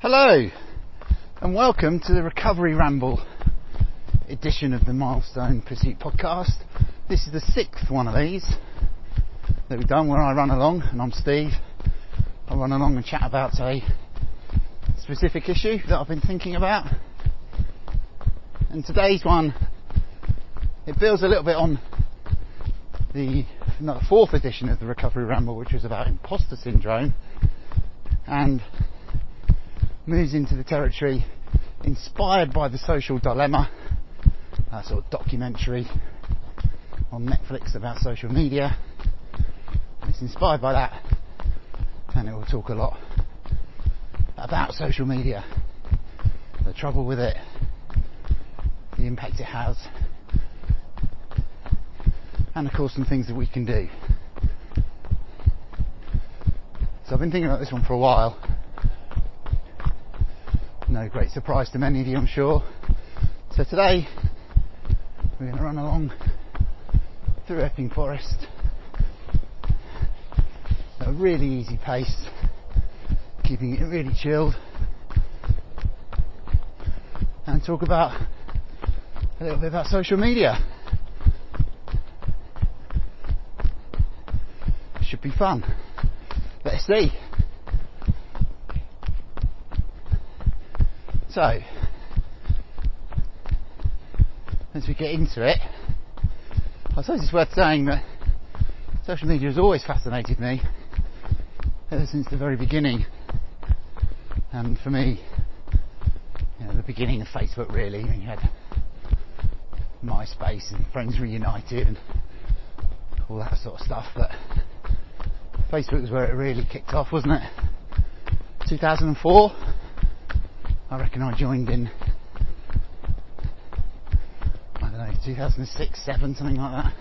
Hello, and welcome to the Recovery Ramble edition of the Milestone Pursuit podcast. This is the sixth one of these that we've done where I run along, and I'm Steve. I run along and chat about a specific issue that I've been thinking about. And today's one, it builds a little bit on the fourth edition of the Recovery Ramble, which was about imposter syndrome, and moves into the territory inspired by the social dilemma, a sort of documentary on Netflix about social media. It's inspired by that, and it will talk a lot about social media, the trouble with it, the impact it has, and of course some things that we can do. So I've been thinking about this one for a while no great surprise to many of you, I'm sure. So today we're going to run along through Epping Forest at a really easy pace, keeping it really chilled, and talk about a little bit about social media. Should be fun. Let's see. So, as we get into it, I suppose it's worth saying that social media has always fascinated me ever since the very beginning. And for me, you know, the beginning of Facebook really, when you had MySpace and Friends Reunited and all that sort of stuff. But Facebook was where it really kicked off, wasn't it? 2004. I reckon I joined in, I don't know, 2006, 7, something like that.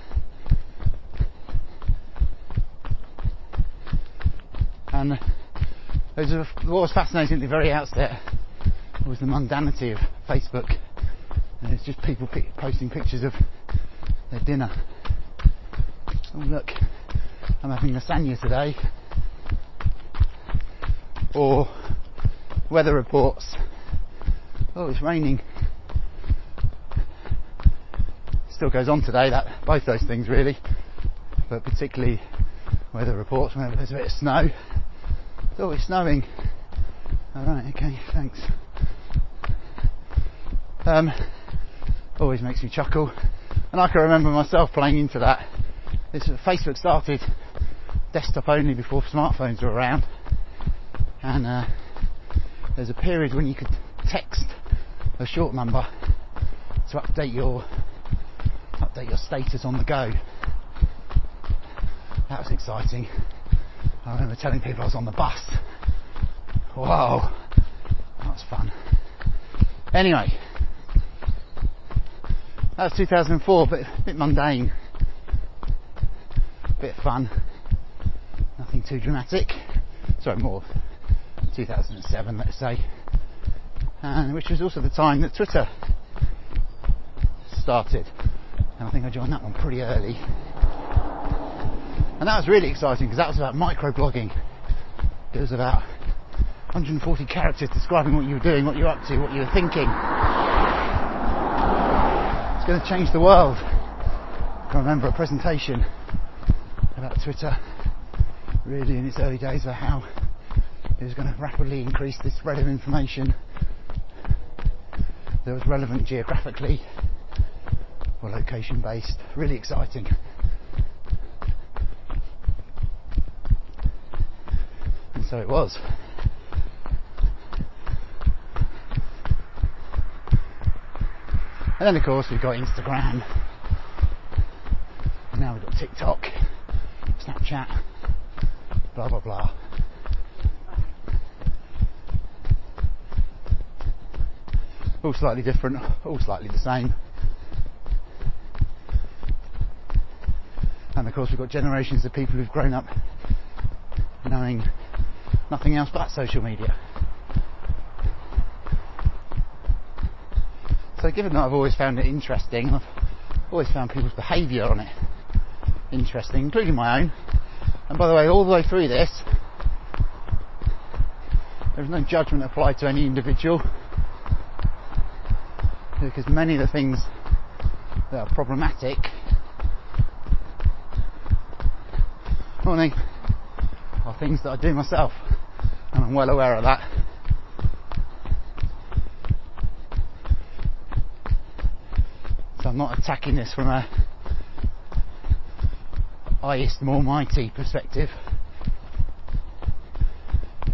And it was, what was fascinating at the very outset was the mundanity of Facebook. And it's just people posting pictures of their dinner. Oh look, I'm having lasagna today. Or weather reports Oh, it's raining. Still goes on today, that both those things really, but particularly weather reports whenever there's a bit of snow. Oh, it's snowing. Alright, okay, thanks. Um, always makes me chuckle. And I can remember myself playing into that. This Facebook started desktop only before smartphones were around. And uh, there's a period when you could text a short number to update your update your status on the go. That was exciting. I remember telling people I was on the bus. Wow, that was fun. Anyway, that was 2004, but a bit mundane, a bit fun, nothing too dramatic. Sorry, more 2007, let's say and which was also the time that Twitter started. And I think I joined that one pretty early. And that was really exciting because that was about microblogging. It was about 140 characters describing what you were doing, what you were up to, what you were thinking. It's going to change the world. I can remember a presentation about Twitter, really in its early days, about how it was going to rapidly increase the spread of information that was relevant geographically or location based. Really exciting. And so it was. And then of course we've got Instagram. Now we've got TikTok, Snapchat, blah blah blah. All slightly different, all slightly the same. And of course, we've got generations of people who've grown up knowing nothing else but social media. So, given that I've always found it interesting, I've always found people's behaviour on it interesting, including my own. And by the way, all the way through this, there's no judgment applied to any individual because many of the things that are problematic morning are things that I do myself and I'm well aware of that. So I'm not attacking this from a highest, more mighty perspective.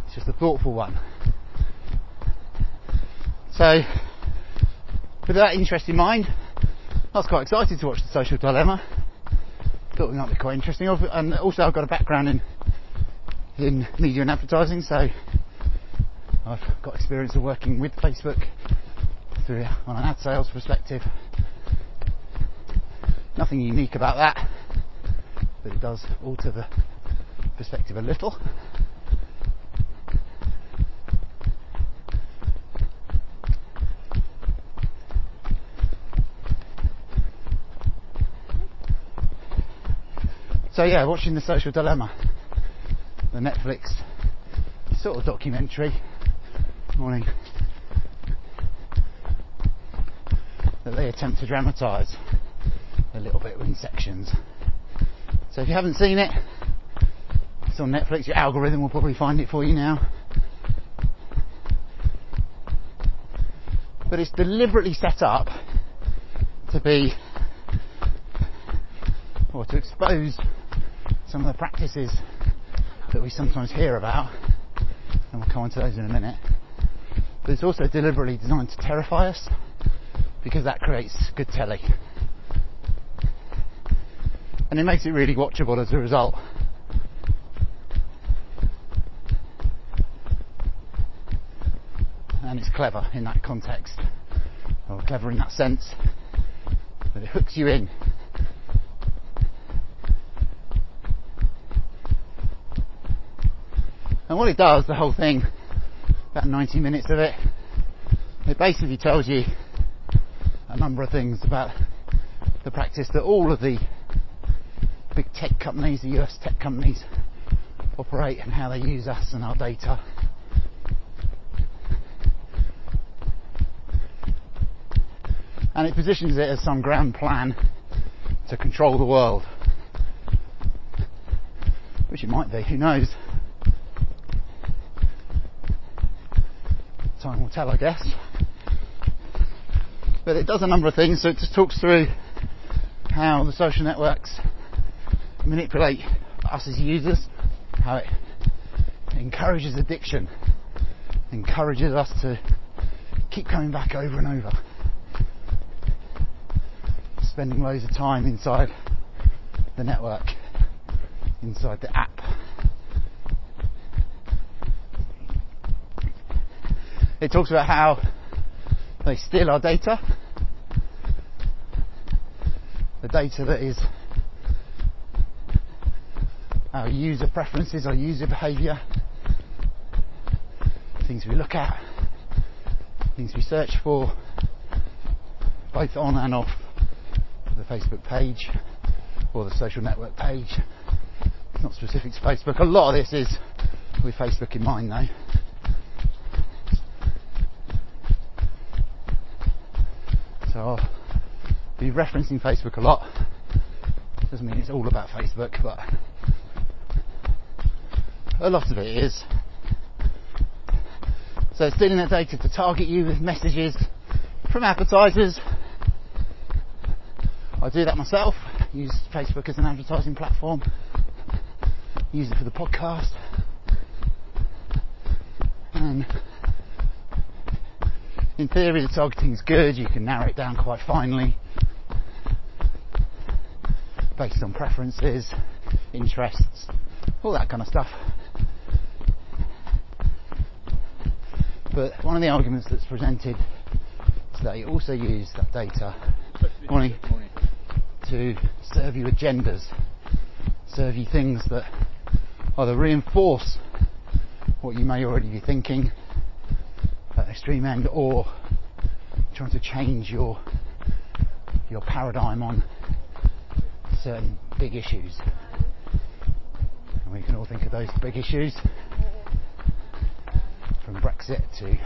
It's just a thoughtful one. So, with that interest in mind, I was quite excited to watch The Social Dilemma. Thought it might be quite interesting. And also, I've got a background in in media and advertising, so I've got experience of working with Facebook through on an ad sales perspective. Nothing unique about that but it does alter the perspective a little. So yeah, watching the Social Dilemma, the Netflix sort of documentary morning that they attempt to dramatise a little bit in sections. So if you haven't seen it, it's on Netflix. Your algorithm will probably find it for you now. But it's deliberately set up to be, or to expose some of the practices that we sometimes hear about, and we'll come on to those in a minute. But it's also deliberately designed to terrify us because that creates good telly and it makes it really watchable as a result. And it's clever in that context, or clever in that sense, that it hooks you in. And what it does, the whole thing, about 90 minutes of it, it basically tells you a number of things about the practice that all of the big tech companies, the US tech companies, operate and how they use us and our data. And it positions it as some grand plan to control the world. Which it might be, who knows? Time will tell, I guess. But it does a number of things, so it just talks through how the social networks manipulate us as users, how it encourages addiction, encourages us to keep coming back over and over, spending loads of time inside the network, inside the app. It talks about how they steal our data, the data that is our user preferences, our user behaviour, things we look at, things we search for, both on and off the Facebook page or the social network page. It's not specific to Facebook. A lot of this is with Facebook in mind though. So I'll referencing Facebook a lot. Doesn't mean it's all about Facebook, but a lot of it is. So stealing that data to target you with messages from advertisers. I do that myself. Use Facebook as an advertising platform. Use it for the podcast. And in theory, the targeting is good. You can narrow it down quite finely based on preferences, interests, all that kind of stuff. But one of the arguments that's presented they also use that data. Morning, to serve you agendas, serve you things that either reinforce what you may already be thinking at extreme end or trying to change your your paradigm on certain big issues. And we can all think of those big issues from Brexit to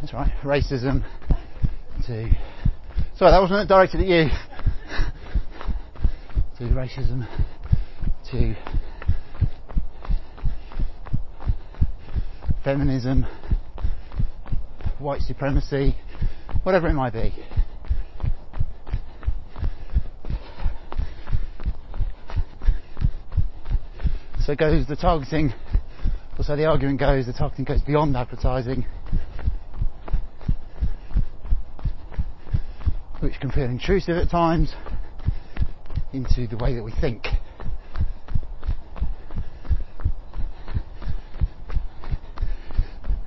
that's right, racism to sorry that wasn't directed at you to racism to feminism, white supremacy, whatever it might be. So goes the targeting, or so the argument goes, the targeting goes beyond advertising, which can feel intrusive at times, into the way that we think.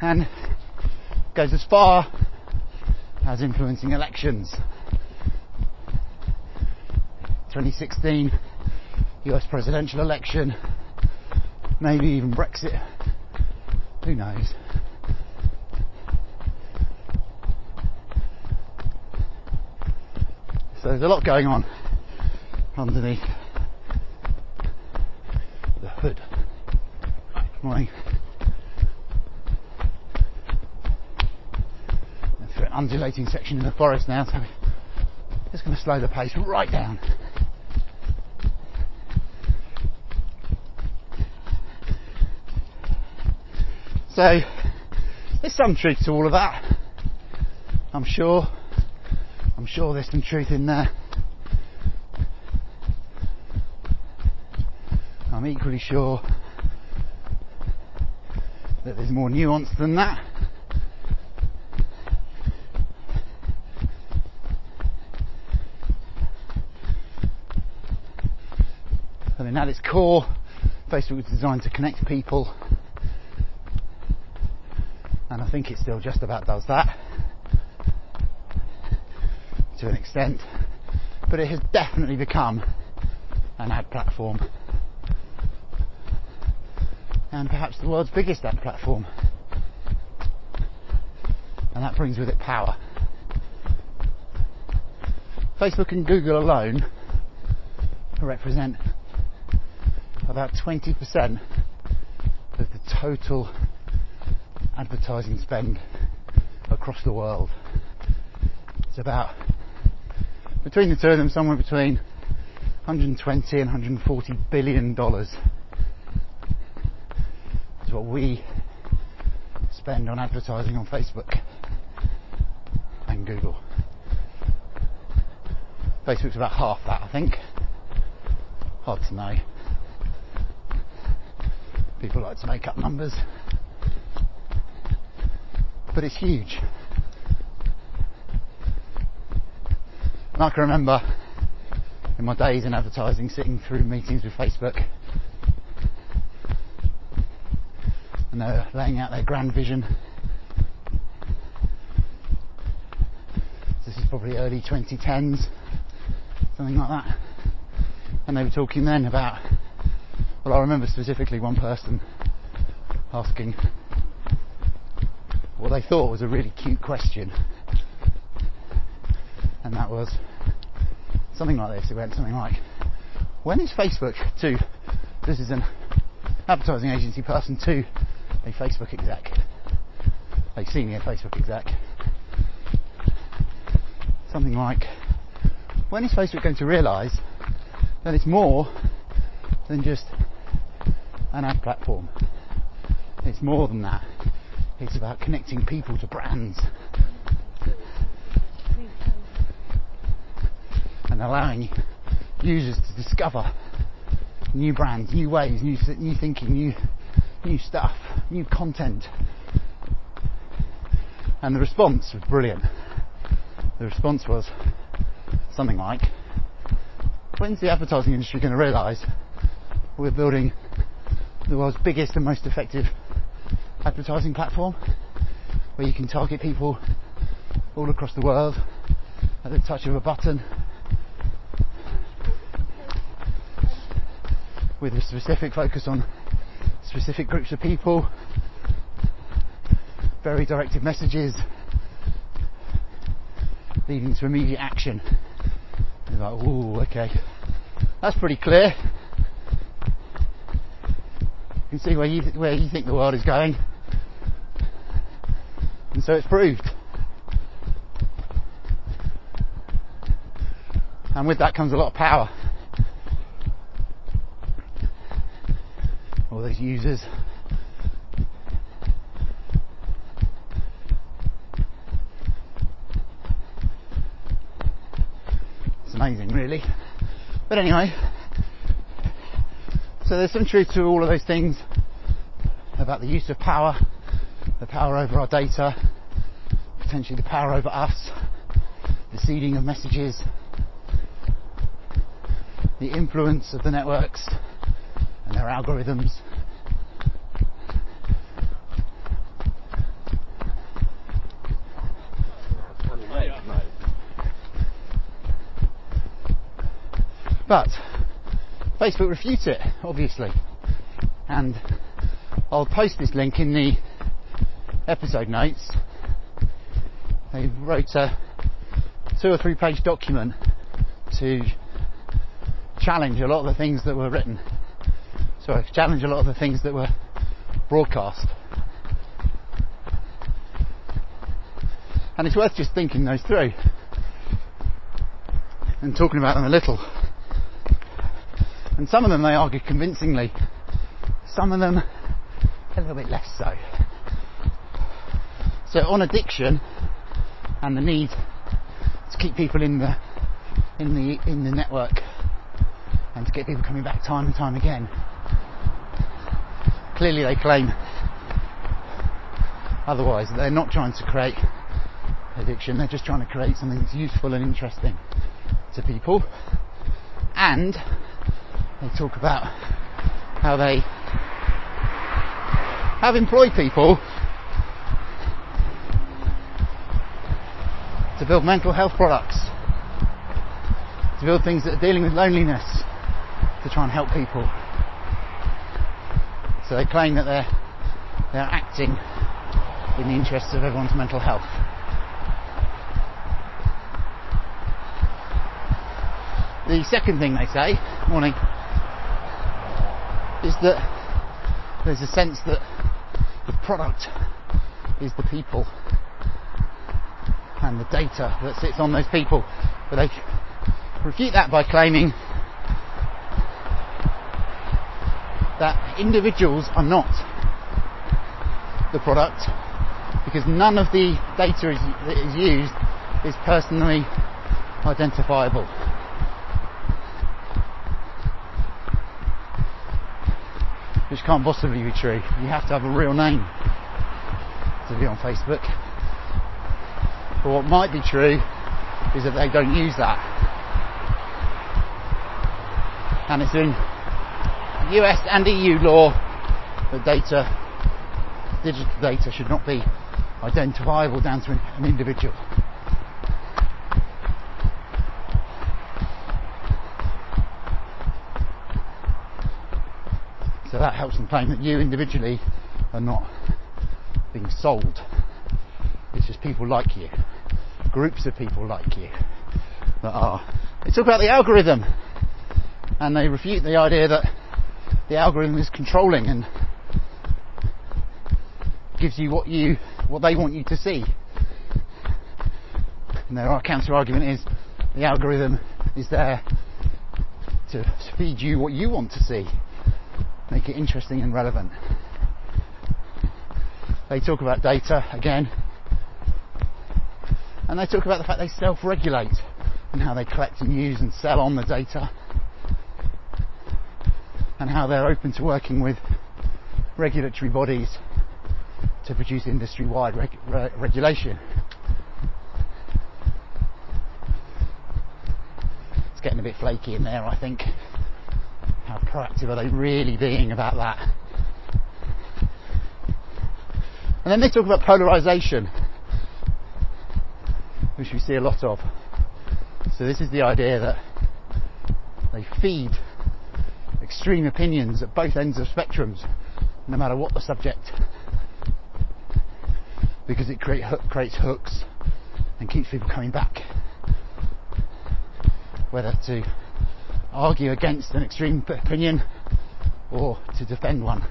and goes as far as influencing elections. 2016 US presidential election, maybe even Brexit, who knows. So there's a lot going on underneath the hood. Good morning. Through an undulating section in the forest now, so just going to slow the pace right down. So there's some truth to all of that. I'm sure. I'm sure there's some truth in there. I'm equally sure that there's more nuance than that. I mean, at its core, Facebook was designed to connect people, and I think it still just about does that. To an extent, but it has definitely become an ad platform, and perhaps the world's biggest ad platform, and that brings with it power. Facebook and Google alone represent about 20% of the total advertising spend across the world. It's about between the two of them somewhere between 120 and 140 billion dollars is what we spend on advertising on Facebook and Google. Facebook's about half that, I think. Hard to know. People like to make up numbers. But it's huge. And I can remember in my days in advertising sitting through meetings with Facebook and they're laying out their grand vision. This is probably early 2010s, something like that. And they were talking then about well, I remember specifically one person asking what they thought was a really cute question. And that was something like this. It went something like, when is Facebook to, this is an advertising agency person to a Facebook exec, a senior Facebook exec, something like, when is Facebook going to realise that it's more than just an ad platform. It's more than that. It's about connecting people to brands and allowing users to discover new brands, new ways, new, new thinking, new, new stuff, new content. And the response was brilliant. The response was something like, when's the advertising industry going to realise we're building the world's biggest and most effective advertising platform. where you can target people all across the world at the touch of a button with a specific focus on specific groups of people, very directed messages leading to immediate action. You're like, ooh, okay. That's pretty clear. You can see where you, where you think the world is going. And so it's proved. And with that comes a lot of power. All those users. It's amazing, really. But anyway, so there's some truth to all of those things about the use of power, the power over our data, potentially the power over us, the seeding of messages, the influence of the networks and their algorithms. But Facebook refutes it, obviously. And I'll post this link in the episode notes. They wrote a two or three page document to challenge a lot of the things that were written. So challenge a lot of the things that were broadcast. And it's worth just thinking those through and talking about them a little. And some of them they argue convincingly, some of them a little bit less so. So on addiction and the need to keep people in the in the in the network and to get people coming back time and time again. Clearly they claim otherwise they're not trying to create addiction, they're just trying to create something that's useful and interesting to people. And they talk about how they have employed people to build mental health products, to build things that are dealing with loneliness, to try and help people. So they claim that they're they're acting in the interests of everyone's mental health. The second thing they say, morning, is that there's a sense that the product is the people and the data that sits on those people. But they refute that by claiming that individuals are not the product because none of the data is, that is used is personally identifiable. Which can't possibly be true. You have to have a real name to be on Facebook. But what might be true is that they don't use that. And it's in US and EU law that data, digital data should not be identifiable down to an individual. So that helps them claim that you individually are not being sold. It's just people like you, groups of people like you that are. They talk about the algorithm and they refute the idea that the algorithm is controlling and gives you what you what they want you to see. And their counter argument is the algorithm is there to feed you what you want to see, make it interesting and relevant. They talk about data again, and they talk about the fact they self-regulate and how they collect and use and sell on the data and how they're open to working with regulatory bodies to produce industry-wide reg- re- regulation. It's getting a bit flaky in there, I think. How proactive are they really being about that? And then they talk about polarization, which we see a lot of. So this is the idea that they feed extreme opinions at both ends of spectrums, no matter what the subject, because it create, creates hooks and keeps people coming back. Whether to argue against an extreme opinion or to defend one.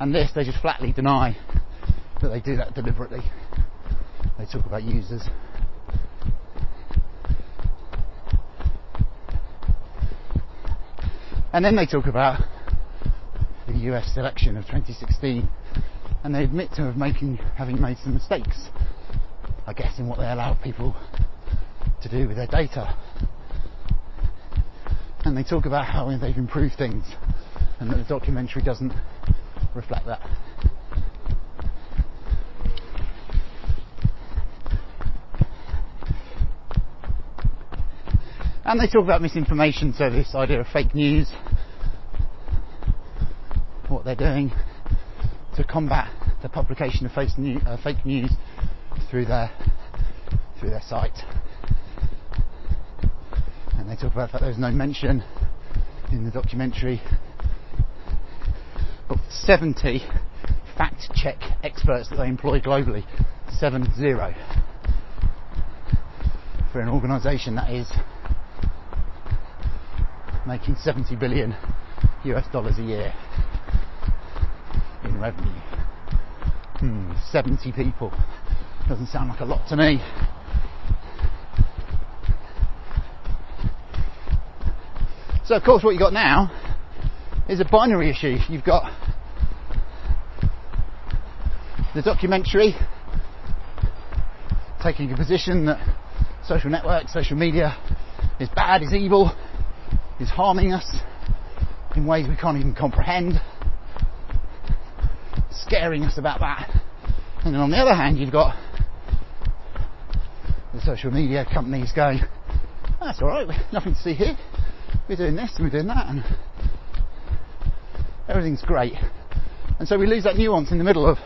And this, they just flatly deny that they do that deliberately. They talk about users. And then they talk about the US election of 2016 and they admit to making, having made some mistakes, I guess, in what they allow people to do with their data. And they talk about how they've improved things and that the documentary doesn't reflect that. And they talk about misinformation, so this idea of fake news, what they're doing to combat the publication of fake news, uh, fake news through their through their site. And they talk about that there's no mention in the documentary of 70 fact check experts that they employ globally. 7 0. For an organisation that is making 70 billion US dollars a year in revenue. Hmm, 70 people. Doesn't sound like a lot to me. So of course what you've got now is a binary issue. You've got the documentary taking a position that social networks, social media is bad, is evil, is harming us in ways we can't even comprehend, scaring us about that. And then on the other hand, you've got the social media companies going, that's alright, nothing to see here. We're doing this and we're doing that, and everything's great. And so we lose that nuance in the middle of,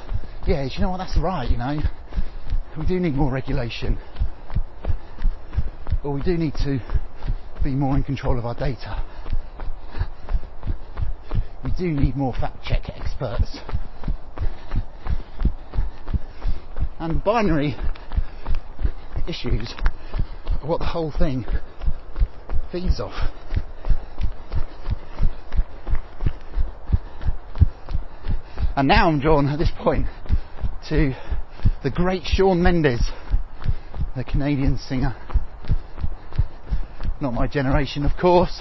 yeah, you know what, that's right, you know, we do need more regulation. Or we do need to be more in control of our data. We do need more fact check experts. And binary issues are what the whole thing feeds off. And now I'm drawn at this point to the great Shawn Mendes, the Canadian singer not my generation, of course,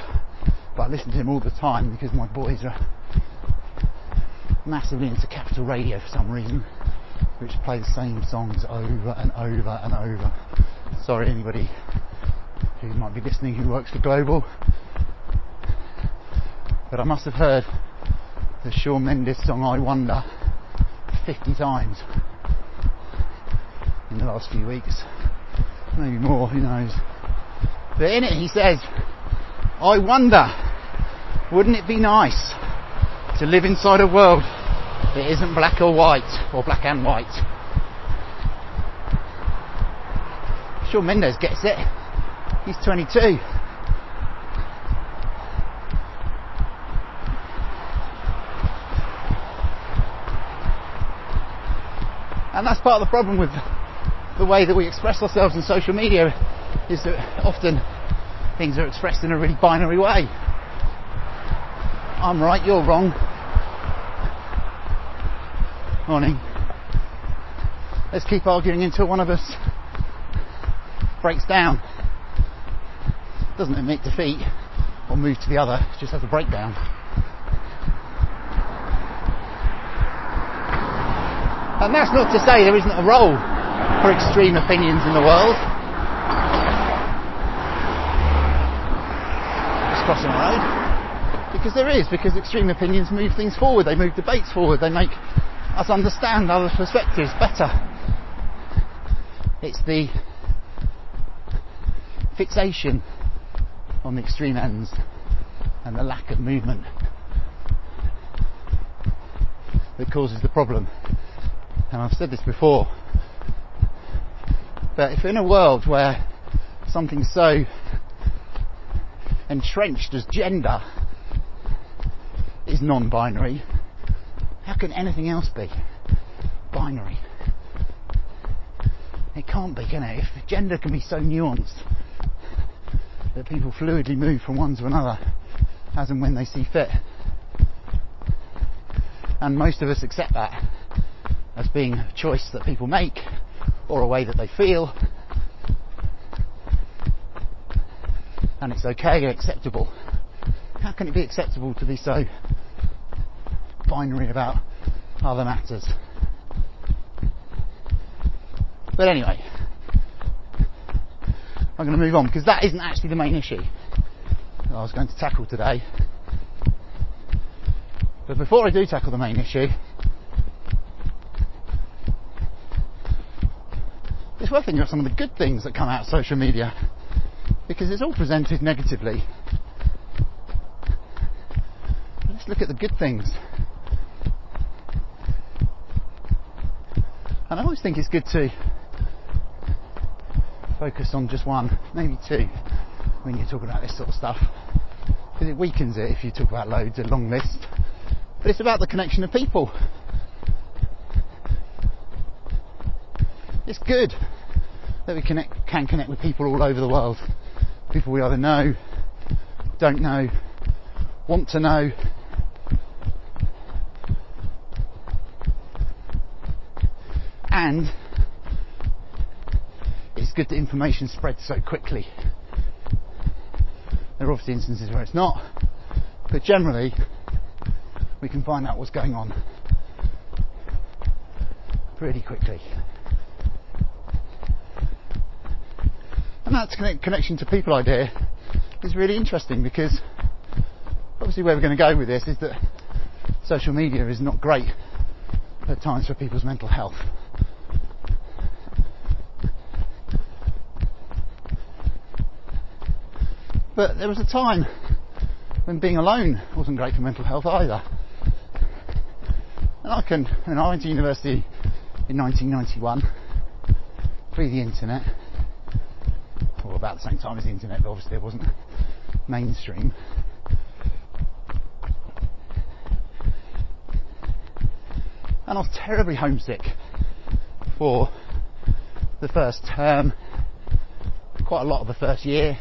but I listen to him all the time because my boys are massively into Capital Radio for some reason, which play the same songs over and over and over. Sorry, anybody who might be listening who works for Global, but I must have heard the Shawn Mendes song I Wonder 50 times in the last few weeks. Maybe more, who knows. But in it he says, I wonder, wouldn't it be nice to live inside a world that isn't black or white, or black and white? Shawn Mendes gets it. He's 22. And that's part of the problem with the way that we express ourselves in social media is that often things are expressed in a really binary way. I'm right, you're wrong. Morning. Let's keep arguing until one of us breaks down. Doesn't admit defeat or move to the other, just has a breakdown. And that's not to say there isn't a role for extreme opinions in the world. Because there is, because extreme opinions move things forward, they move debates forward, they make us understand other perspectives better. It's the fixation on the extreme ends and the lack of movement that causes the problem. And I've said this before, but if in a world where something so entrenched as gender is non-binary, how can anything else be binary? It can't be, can it? If gender can be so nuanced that people fluidly move from one to another as and when they see fit, and most of us accept that as being a choice that people make or a way that they feel, and it's okay and acceptable. How can it be acceptable to be so binary about other matters? But anyway, I'm going to move on because that isn't actually the main issue that I was going to tackle today. But before I do tackle the main issue, it's worth thinking about some of the good things that come out of social media because it's all presented negatively. Let's look at the good things. And I always think it's good to focus on just one, maybe two, when you're talking about this sort of stuff. Because it weakens it if you talk about loads, a long list. But it's about the connection of people. It's good that we connect, can connect with people all over the world. People we either know, don't know, want to know. And it's good that information spreads so quickly. There are obviously instances where it's not, but generally we can find out what's going on pretty quickly. And that connection to people idea is really interesting because obviously where we're going to go with this is that social media is not great at times for people's mental health. But there was a time when being alone wasn't great for mental health either. And I can, and I went to university in 1991, through the internet, the same time as the internet, but obviously it wasn't mainstream. And I was terribly homesick for the first term, quite a lot of the first year,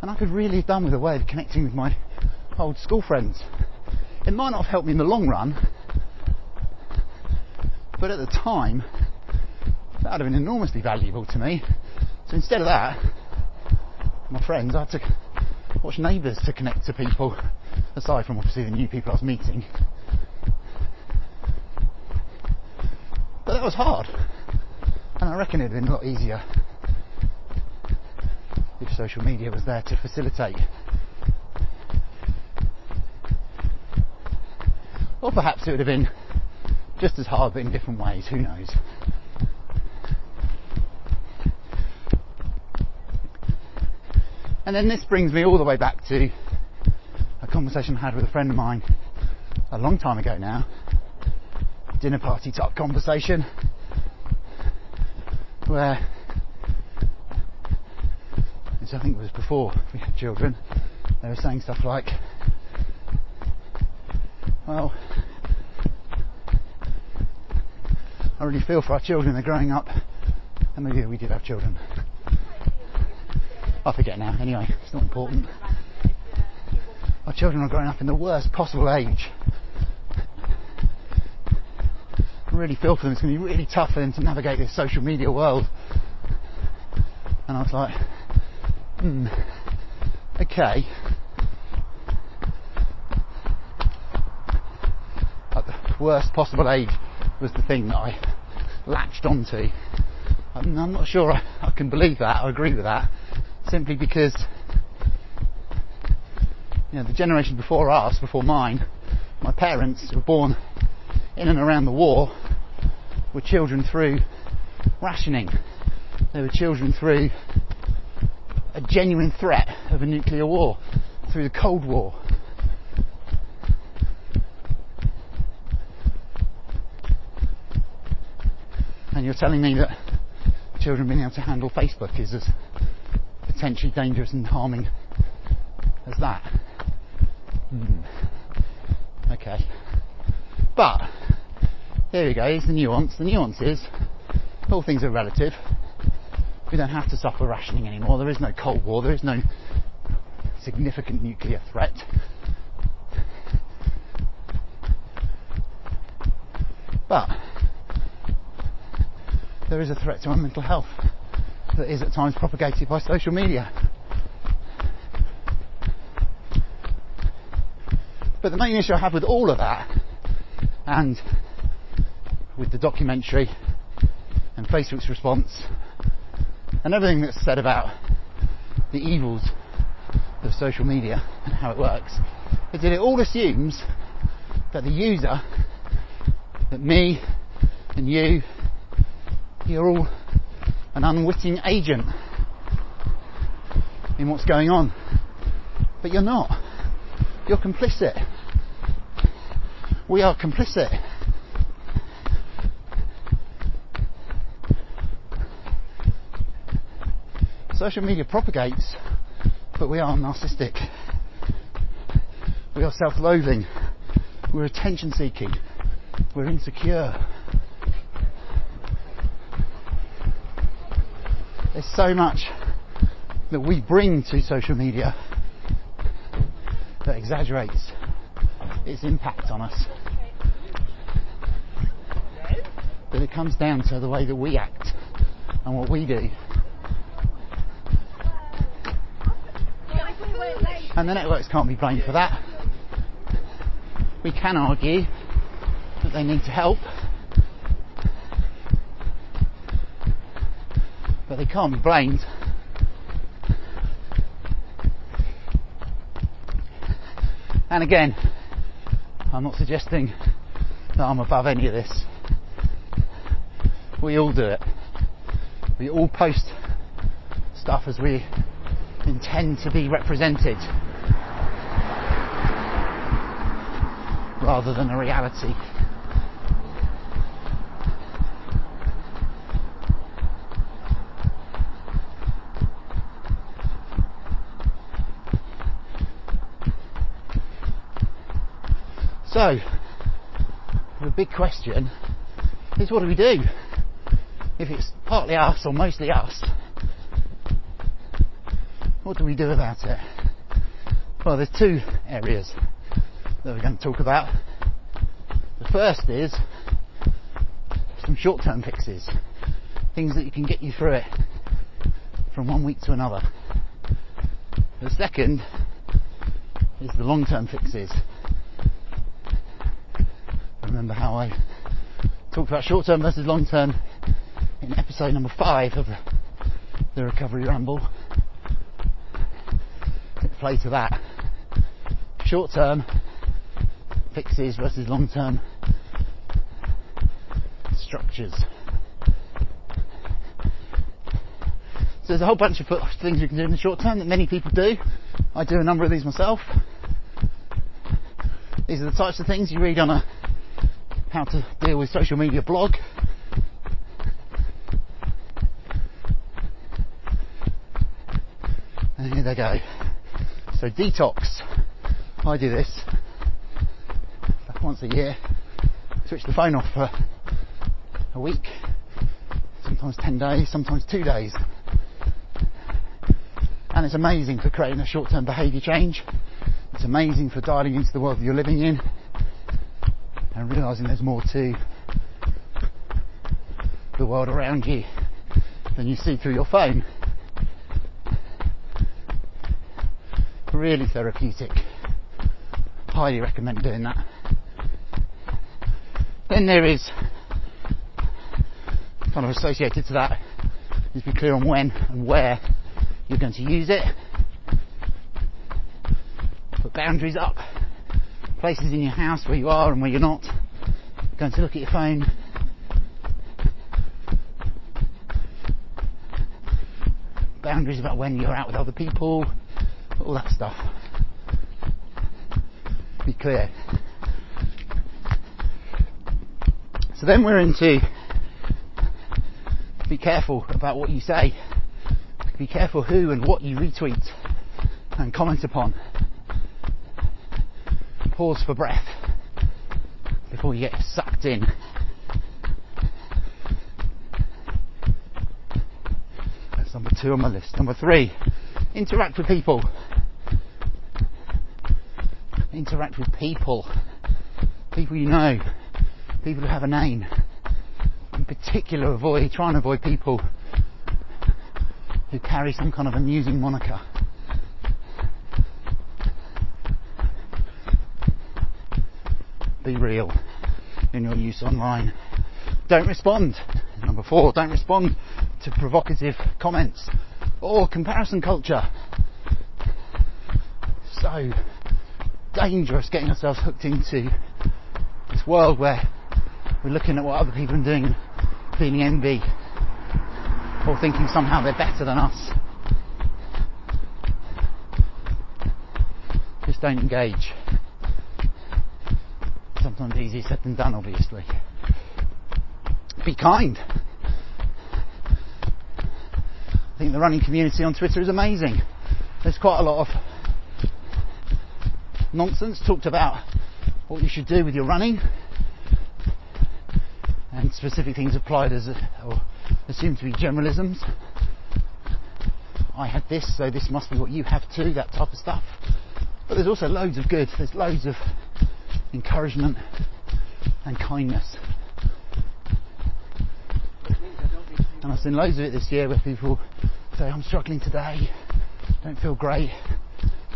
and I could really have done with a way of connecting with my old school friends. It might not have helped me in the long run, but at the time, that would have been enormously valuable to me. So instead of that, my friends, I had to watch Neighbours to connect to people, aside from obviously the new people I was meeting. But that was hard, and I reckon it'd have been a lot easier if social media was there to facilitate. Or perhaps it would have been just as hard but in different ways, who knows. And then this brings me all the way back to a conversation I had with a friend of mine a long time ago now. Dinner party type conversation where I think it was before we had children, they were saying stuff like, well, I really feel for our children, they're growing up, and maybe we did have children. I forget now, anyway, it's not important. Our children are growing up in the worst possible age. I really feel for them, it's going to be really tough for them to navigate this social media world. And I was like, Hmm. Okay. At the worst possible age was the thing that I latched onto. I'm, I'm not sure I, I can believe that, I agree with that, simply because you know, the generation before us, before mine, my parents were born in and around the war, were children through rationing. They were children through a genuine threat of a nuclear war, through the Cold War. And you're telling me that children being able to handle Facebook is as potentially dangerous and harming as that. Hmm. Okay. But, here we go, here's the nuance. The nuance is, all things are relative. We don't have to suffer rationing anymore. There is no Cold War. There is no significant nuclear threat. But there is a threat to our mental health that is at times propagated by social media. But the main issue I have with all of that and with the documentary and Facebook's response and everything that's said about the evils of social media and how it works is that it all assumes that the user, that me and you, you're all an unwitting agent in what's going on. But you're not. You're complicit. We are complicit. Social media propagates, but we are narcissistic. We are self loathing. We're attention seeking. We're insecure. There's so much that we bring to social media that exaggerates its impact on us. But it comes down to the way that we act and what we do. And the networks can't be blamed for that. We can argue that they need to help, but they can't be blamed. And again, I'm not suggesting that I'm above any of this. We all do it. We all post stuff as we intend to be represented rather than a reality. So, the big question is what do we do? If it's partly us or mostly us, what do we do about it? Well, there's two areas that we're going to talk about. The first is some short term fixes, things that you can get you through it from one week to another. The second is the long term fixes. Remember how I talked about short term versus long term in episode number five of the Recovery Ramble. Play to that. Short term fixes versus long term structures. So there's a whole bunch of things you can do in the short term that many people do. I do a number of these myself. These are the types of things you read on a how to deal with social media blog. And here they go. So detox. I do this once a year. Switch the phone off for a week, sometimes 10 days, sometimes two days. And it's amazing for creating a short term behaviour change. It's amazing for dialing into the world that you're living in and realising there's more to the world around you than you see through your phone. Really therapeutic. Highly recommend doing that. Then there is kind of associated to that is be clear on when and where you're going to use it. Put boundaries up. Places in your house where you are and where you're not. Going to look at your phone. Boundaries about when you're out with other people. All that stuff. Be clear. So then we're into be careful about what you say. Be careful who and what you retweet and comment upon. Pause for breath before you get sucked in. That's number two on my list. Number three, interact with people. Interact with people. People you know. People who have a name. In particular, avoid, try and avoid people who carry some kind of amusing moniker. Be real in your use online. Don't respond. Number four, don't respond to provocative comments or comparison culture. So dangerous getting ourselves hooked into this world where we're looking at what other people are doing feeling envy or thinking somehow they're better than us. Just don't engage. Sometimes easier said than done, obviously. Be kind. I think the running community on Twitter is amazing. There's quite a lot of nonsense talked about what you should do with your running and specific things applied as a, or assumed to be generalisms. I had this, so this must be what you have too, that type of stuff. But there's also loads of good, there's loads of encouragement and kindness. And I've seen loads of it this year where people say, I'm struggling today, don't feel great,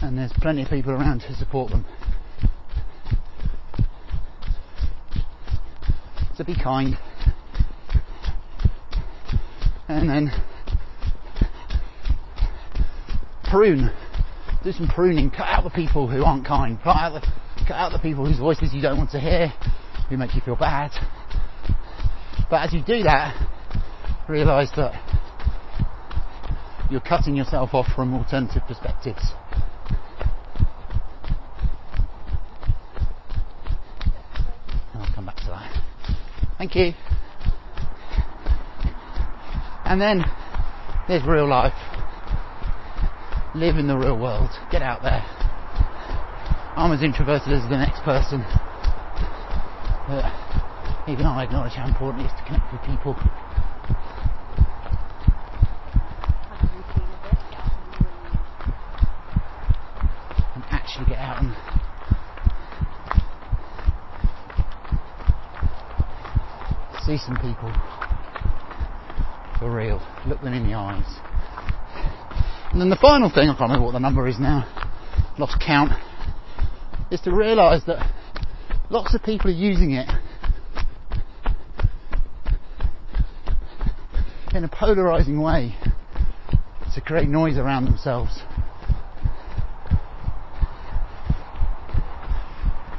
and there's plenty of people around to support them. So be kind. And then prune. Do some pruning. Cut out the people who aren't kind. Cut out the, cut out the people whose voices you don't want to hear, who make you feel bad. But as you do that, realise that you're cutting yourself off from alternative perspectives. I'll come back to that. Thank you. And then there's real life. Live in the real world. Get out there. I'm as introverted as the next person. But even I acknowledge how important it is to connect with people. And actually get out and see some people for real. Look them in the eyes. And then the final thing, I can't remember what the number is now, lost count, is to realise that lots of people are using it in a polarising way to create noise around themselves.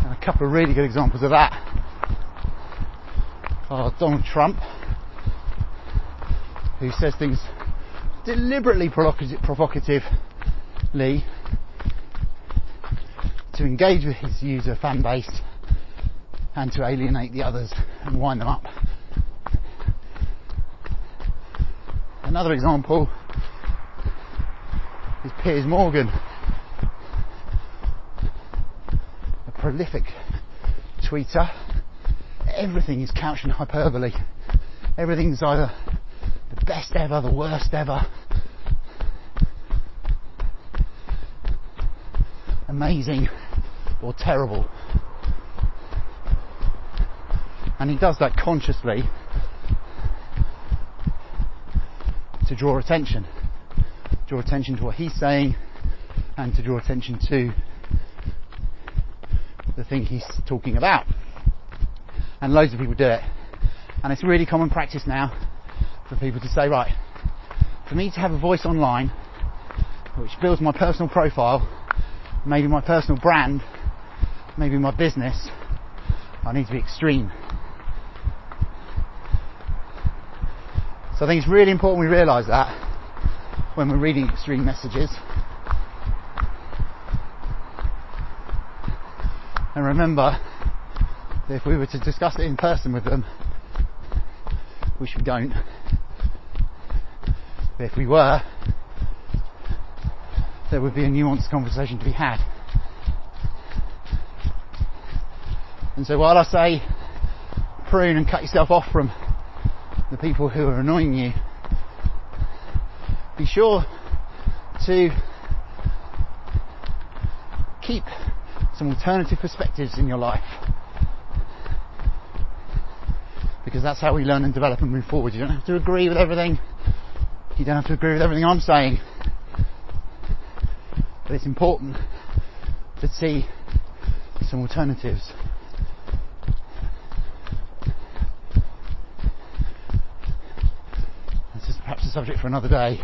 And a couple of really good examples of that are Donald Trump, who says things deliberately provocatively to engage with his user fan base and to alienate the others and wind them up. Another example is Piers Morgan, a prolific tweeter. Everything is couched in hyperbole. Everything's either the best ever, the worst ever. Amazing or terrible. And he does that consciously to draw attention. Draw attention to what he's saying and to draw attention to the thing he's talking about. And loads of people do it. And it's really common practice now for people to say, right, for me to have a voice online, which builds my personal profile, maybe my personal brand, maybe my business, I need to be extreme. So I think it's really important we realise that when we're reading extreme messages. And remember that if we were to discuss it in person with them, which we don't, But if we were, there would be a nuanced conversation to be had. And so while I say prune and cut yourself off from the people who are annoying you, be sure to keep some alternative perspectives in your life. Because that's how we learn and develop and move forward. You don't have to agree with everything. You don't have to agree with everything I'm saying. But it's important to see some alternatives. This is perhaps a subject for another day.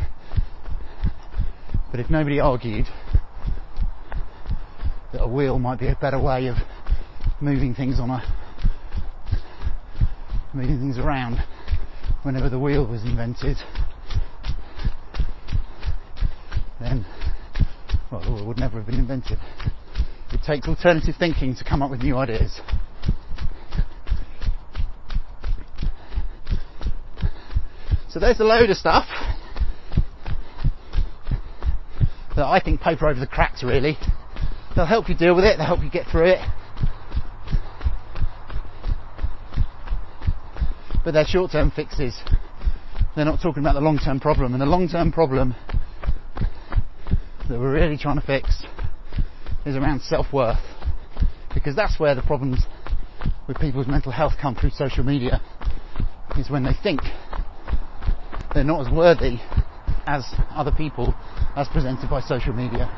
But if nobody argued that a wheel might be a better way of moving things on a moving things around whenever the wheel was invented then well the wheel would never have been invented it takes alternative thinking to come up with new ideas so there's a load of stuff that I think paper over the cracks really They'll help you deal with it, they'll help you get through it. But they're short term fixes. They're not talking about the long term problem. And the long term problem that we're really trying to fix is around self worth. Because that's where the problems with people's mental health come through social media. Is when they think they're not as worthy as other people as presented by social media.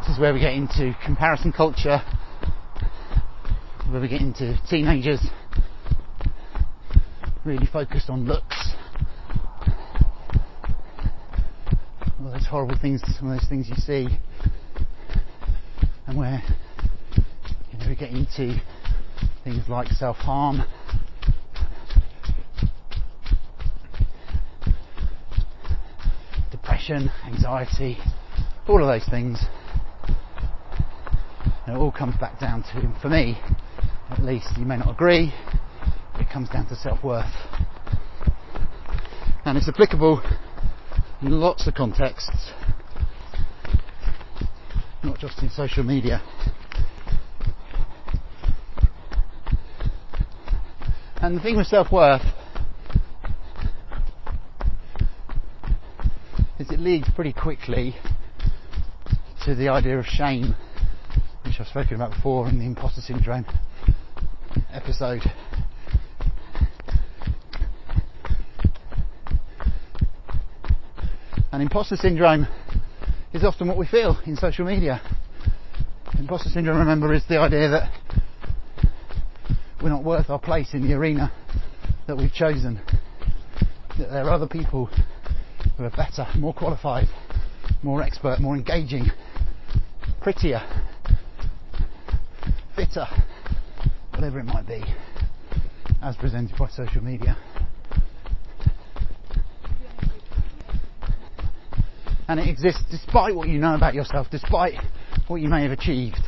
This is where we get into comparison culture, where we get into teenagers really focused on looks. All those horrible things, some of those things you see, and where you know, we get into things like self-harm. Depression, anxiety, all of those things and it all comes back down to, for me, at least, you may not agree, it comes down to self-worth. And it's applicable in lots of contexts, not just in social media. And the thing with self-worth is it leads pretty quickly to the idea of shame which I've spoken about before in the imposter syndrome episode. And imposter syndrome is often what we feel in social media. Imposter syndrome, remember, is the idea that we're not worth our place in the arena that we've chosen. That there are other people who are better, more qualified, more expert, more engaging, prettier, fitter, whatever it might be, as presented by social media. And it exists despite what you know about yourself, despite what you may have achieved.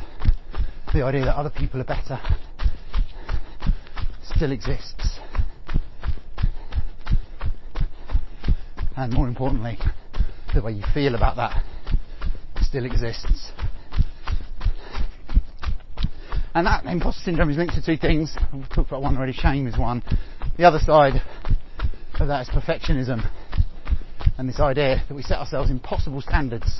The idea that other people are better still exists. And more importantly, the way you feel about that still exists. And that imposter syndrome is linked to two things. We've talked about one already, shame is one. The other side of that is perfectionism and this idea that we set ourselves impossible standards.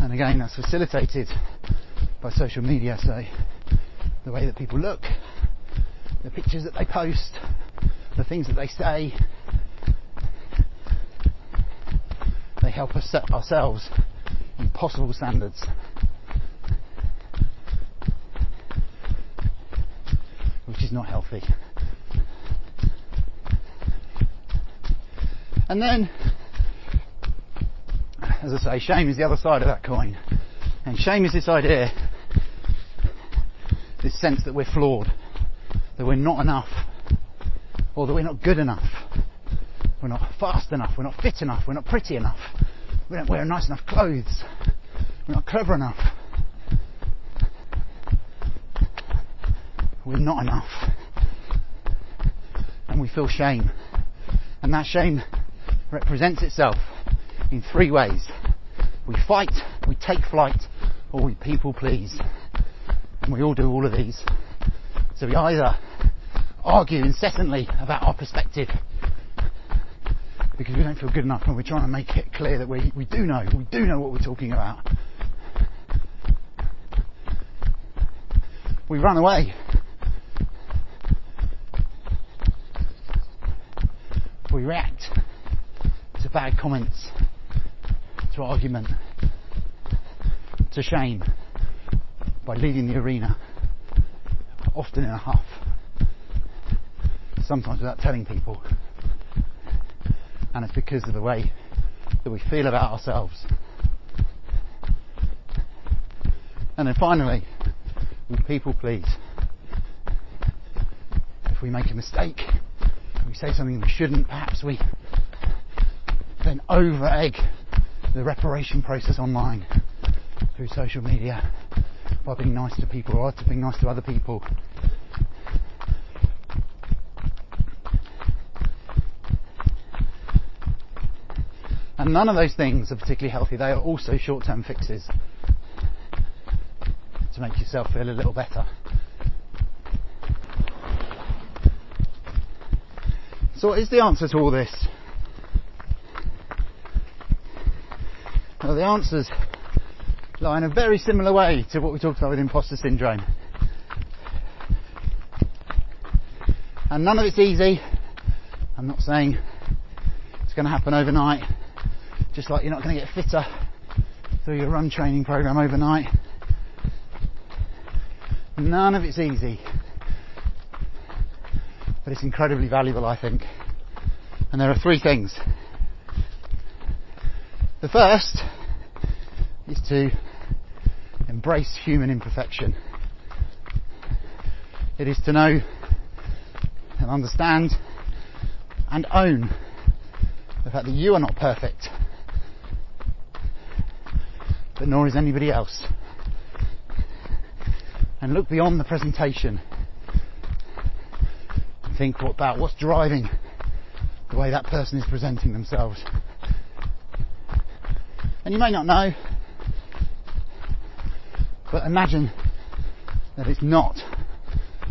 And again, that's facilitated by social media, so the way that people look, the pictures that they post, the things that they say, they help us set ourselves impossible standards. which is not healthy. And then, as I say, shame is the other side of that coin. And shame is this idea, this sense that we're flawed, that we're not enough, or that we're not good enough, we're not fast enough, we're not fit enough, we're not pretty enough, we don't wear nice enough clothes, we're not clever enough, we're not enough. and we feel shame. And that shame represents itself in three ways. We fight, we take flight, or we people please. And we all do all of these. So we either argue incessantly about our perspective because we don't feel good enough and we're trying to make it clear that we, we do know, we do know what we're talking about. We run away. We react to bad comments, to argument, to shame by leaving the arena, often in a huff, sometimes without telling people. And it's because of the way that we feel about ourselves. And then finally, we people please. If we make a mistake, we say something we shouldn't, perhaps we then over egg the reparation process online through social media by being nice to people or to being nice to other people. None of those things are particularly healthy. They are also short-term fixes to make yourself feel a little better. So what is the answer to all this? Well, the answers lie in a very similar way to what we talked about with imposter syndrome. And none of it's easy. I'm not saying it's going to happen overnight, just like you're not going to get fitter through your run training program overnight. None of it's easy. But it's incredibly valuable, I think. And there are three things. The first is to embrace human imperfection. It is to know and understand and own the fact that you are not perfect, but nor is anybody else. And look beyond the presentation and think about what's driving the way that person is presenting themselves. And you may not know, but imagine that it's not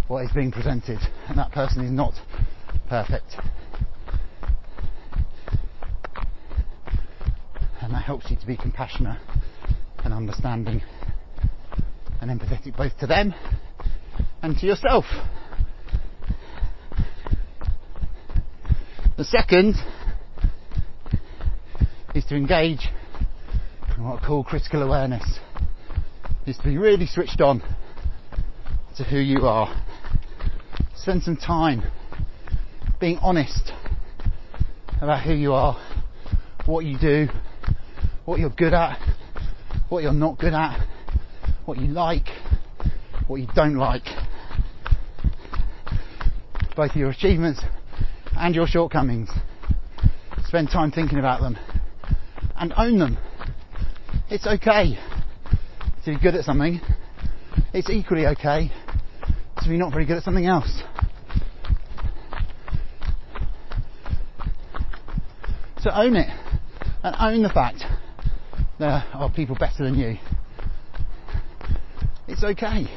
what is being presented and that person is not perfect. And that helps you to be compassionate and understanding and empathetic both to them and to yourself. The second is to engage in what I call critical awareness. Is to be really switched on to who you are. Spend some time being honest about who you are, what you do, what you're good at, what you're not good at, what you like, what you don't like. Both your achievements and your shortcomings. Spend time thinking about them and own them. It's okay to be good at something. It's equally okay to be not very good at something else. So own it and own the fact there are people better than you. It's okay.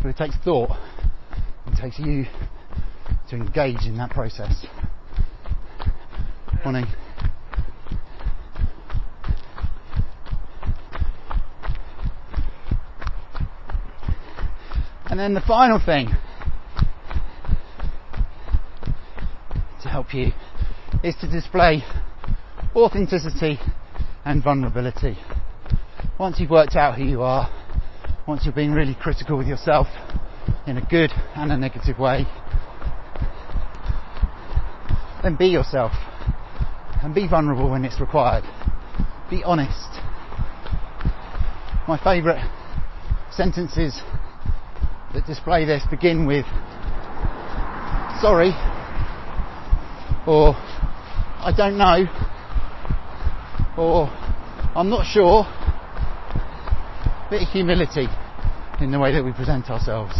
But it takes thought. It takes you to engage in that process. Morning. And then the final thing to help you is to display authenticity and vulnerability. Once you've worked out who you are, once you're being really critical with yourself in a good and a negative way, then be yourself and be vulnerable when it's required. Be honest. My favourite sentences that display this begin with sorry or I don't know or I'm not sure bit of humility in the way that we present ourselves.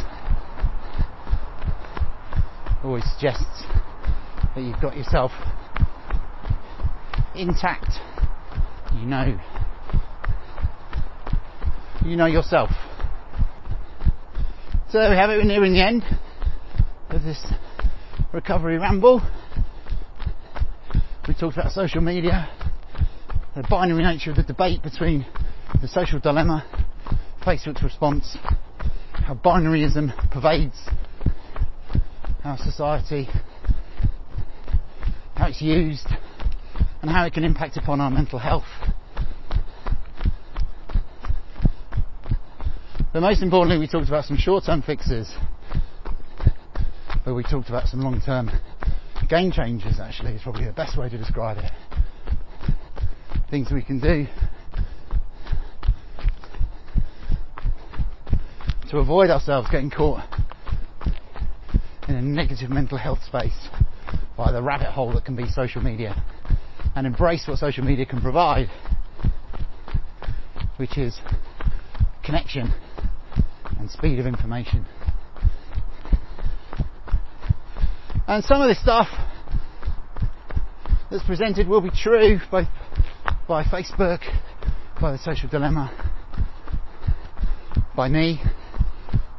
Always suggests that you've got yourself intact. You know, you know yourself. So there we have it. We're nearing the end of this recovery ramble. Talked about social media, the binary nature of the debate between the social dilemma, Facebook's response, how binaryism pervades our society, how it's used, and how it can impact upon our mental health. But most importantly, we talked about some short-term fixes, but we talked about some long-term game changers. Actually, is probably the best way to describe it. Things we can do to avoid ourselves getting caught in a negative mental health space by the rabbit hole that can be social media and embrace what social media can provide, which is connection and speed of information. And some of this stuff that's presented will be true both by Facebook, by the social dilemma, by me,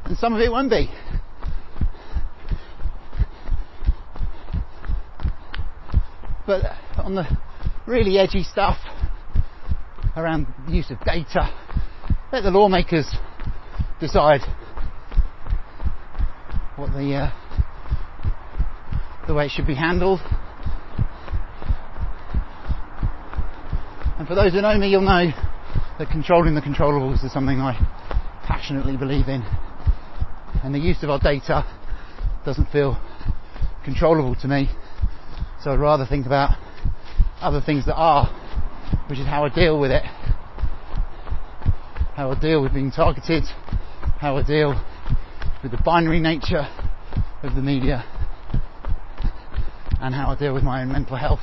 and some of it won't be. But on the really edgy stuff around the use of data, let the lawmakers decide what the uh, the way it should be handled. And for those who know me, you'll know that controlling the controllables is something I passionately believe in. And the use of our data doesn't feel controllable to me. So I'd rather think about other things that are, which is how I deal with it. How I deal with being targeted, how I deal with the binary nature of the media, and how I deal with my own mental health.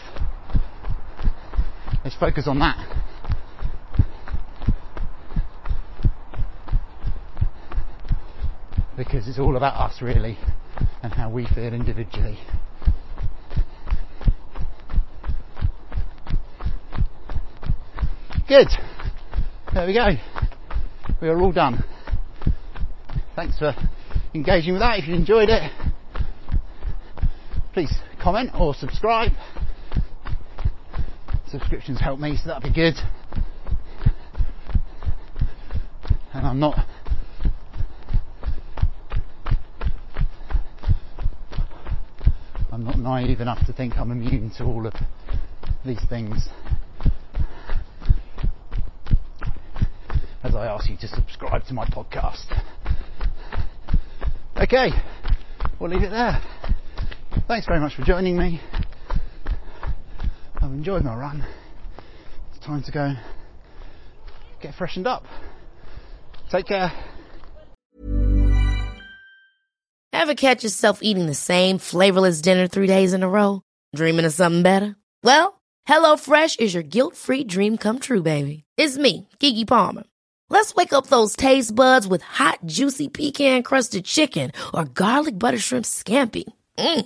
Let's focus on that. Because it's all about us really and how we feel individually. Good. There we go. We are all done. Thanks for engaging with that. If you enjoyed it, please comment or subscribe. Subscriptions help me, so that'd be good. And I'm not I'm not naive enough to think I'm immune to all of these things. As I ask you to subscribe to my podcast. Okay, we'll leave it there. Thanks very much for joining me. I've enjoyed my run. It's time to go get freshened up. Take care. Ever catch yourself eating the same flavorless dinner three days in a row? Dreaming of something better? Well, HelloFresh is your guilt-free dream come true, baby. It's me, Keke Palmer. Let's wake up those taste buds with hot, juicy pecan-crusted chicken or garlic butter shrimp scampi. Mm.